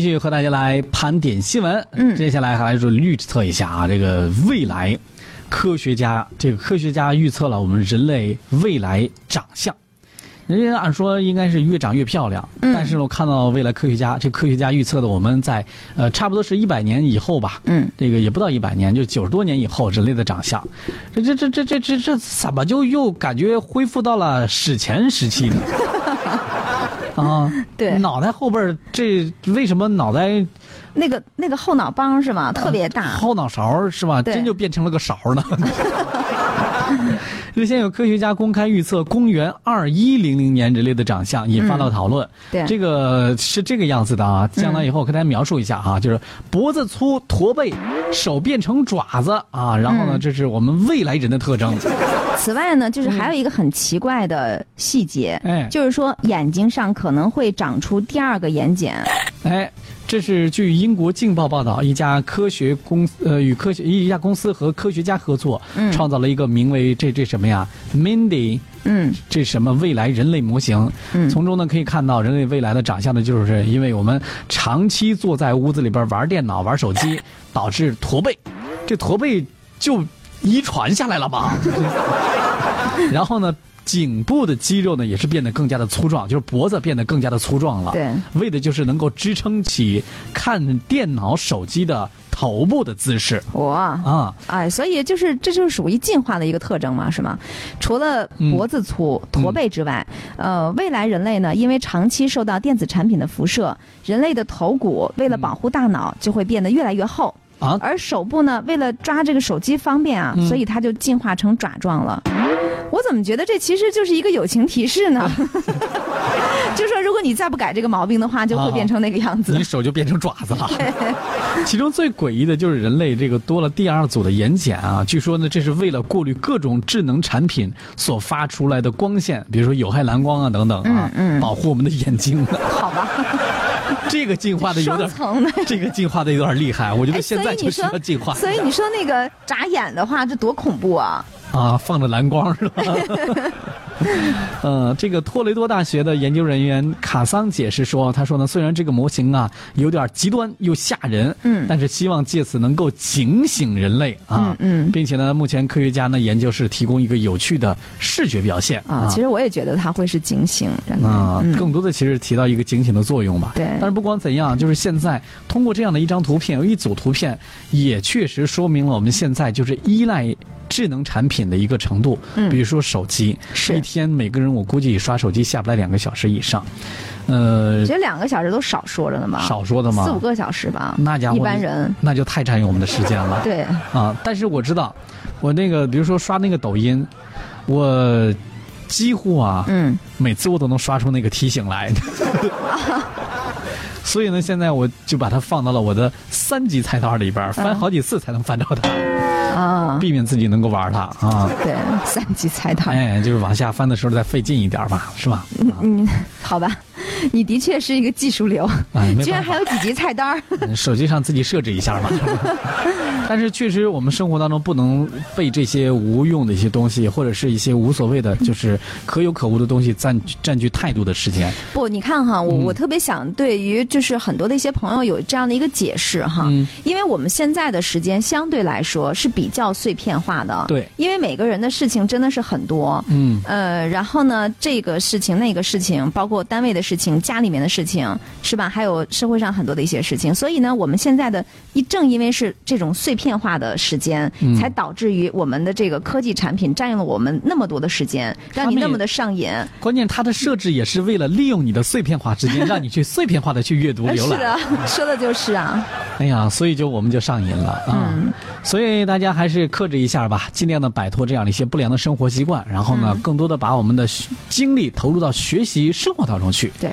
继续和大家来盘点新闻。嗯接下来还来说预测一下啊，这个未来科学家，这个科学家预测了我们人类未来长相。人家按说应该是越长越漂亮，嗯但是呢，我看到未来科学家，这科学家预测的我们在呃差不多是一百年以后吧，嗯，这个也不到一百年，就九十多年以后，人类的长相，这这这这这这这怎么就又感觉恢复到了史前时期呢？啊，对脑袋后边儿这为什么脑袋那个那个后脑帮是吗？特别大。后脑勺是吧？真就变成了个勺呢。日前有科学家公开预测公元二一零零年人类的长相，引发了讨论。对这个是这个样子的啊。将来以后，我给大家描述一下啊，就是脖子粗、驼背，手变成爪子啊，然后呢，嗯这是我们未来人的特征。此外呢，就是还有一个很奇怪的细节，哎就是说眼睛上可能会长出第二个眼睑。哎，这是据英国《镜报》报道，一家科学公司呃与科学一家公司和科学家合作，嗯创造了一个名为这这什么呀，Mindy。嗯这什么未来人类模型？嗯从中呢可以看到人类未来的长相呢，就是因为我们长期坐在屋子里边玩电脑、玩手机，导致驼背。这驼背就遗传下来了吧？然后呢，颈部的肌肉呢也是变得更加的粗壮，就是脖子变得更加的粗壮了。对，为的就是能够支撑起看电脑、手机的头部的姿势哇啊。哎，所以就是这就是属于进化的一个特征嘛，是吗？除了脖子粗、嗯驼背之外，呃，未来人类呢，因为长期受到电子产品的辐射，人类的头骨为了保护大脑，就会变得越来越厚。啊而手部呢，为了抓这个手机方便啊，嗯所以它就进化成爪状了。我怎么觉得这其实就是一个友情提示呢？就说如果你再不改这个毛病的话，就会变成那个样子。你手就变成爪子了。其中最诡异的就是人类这个多了第二组的眼睑啊，据说呢这是为了过滤各种智能产品所发出来的光线，比如说有害蓝光啊等等啊，嗯嗯保护我们的眼睛。好吧，这个进化的有点。这个进化的有点厉害，我觉得哎，现在就需要进化。所以你说那个眨眼的话，这多恐怖啊！啊，放着蓝光是吧？呃，这个托雷多大学的研究人员卡桑解释说，他说呢，虽然这个模型啊有点极端又吓人，嗯但是希望借此能够警醒人类啊，嗯嗯并且呢，目前科学家呢研究是提供一个有趣的视觉表现啊，其实我也觉得它会是警醒人类。啊、嗯更多的其实起到一个警醒的作用吧。对但是不管怎样，就是现在通过这样的一张图片，有一组图片，也确实说明了我们现在就是依赖。智能产品的一个程度，嗯。比如说手机，是。一天每个人我估计刷手机下不来两个小时以上，呃其，实两个小时都少说着呢嘛，少说的嘛。四五个小时吧。那家伙一般人。那就太占用我们的时间了。对，啊，但是我知道，我那个比如说刷那个抖音，我几乎啊，嗯，每次我都能刷出那个提醒来。所以呢，现在我就把它放到了我的三级菜单里边，翻好几次才能翻到它，啊，避免自己能够玩它啊。对，三级菜单。哎，就是往下翻的时候再费劲一点吧，是吧？嗯，好吧，你的确是一个技术流，哎，居然还有几级菜单手机上自己设置一下嘛。但是确实，我们生活当中不能被这些无用的一些东西，或者是一些无所谓的，就是可有可无的东西占占据太多的时间。不，你看哈，我嗯。我特别想对于就是很多的一些朋友有这样的一个解释哈，嗯。因为我们现在的时间相对来说是比较碎片化的，对，因为每个人的事情真的是很多，嗯。呃，然后呢，这个事情那个事情，包括单位的事情、家里面的事情，是吧？还有社会上很多的一些事情，所以呢，我们现在的一正因为是这种碎片化的时间，嗯才导致于我们的这个科技产品占用了我们那么多的时间，让你那么的上瘾。关键它的设置也是为了利用你的碎片化时间，让你去碎片化的去阅读呃浏览。是的，说的就是啊，哎呀，所以就我们就上瘾了啊。嗯所以大家还是克制一下吧，尽量的摆脱这样的一些不良的生活习惯，然后呢，嗯更多的把我们的精力投入到学习生活当中去。对。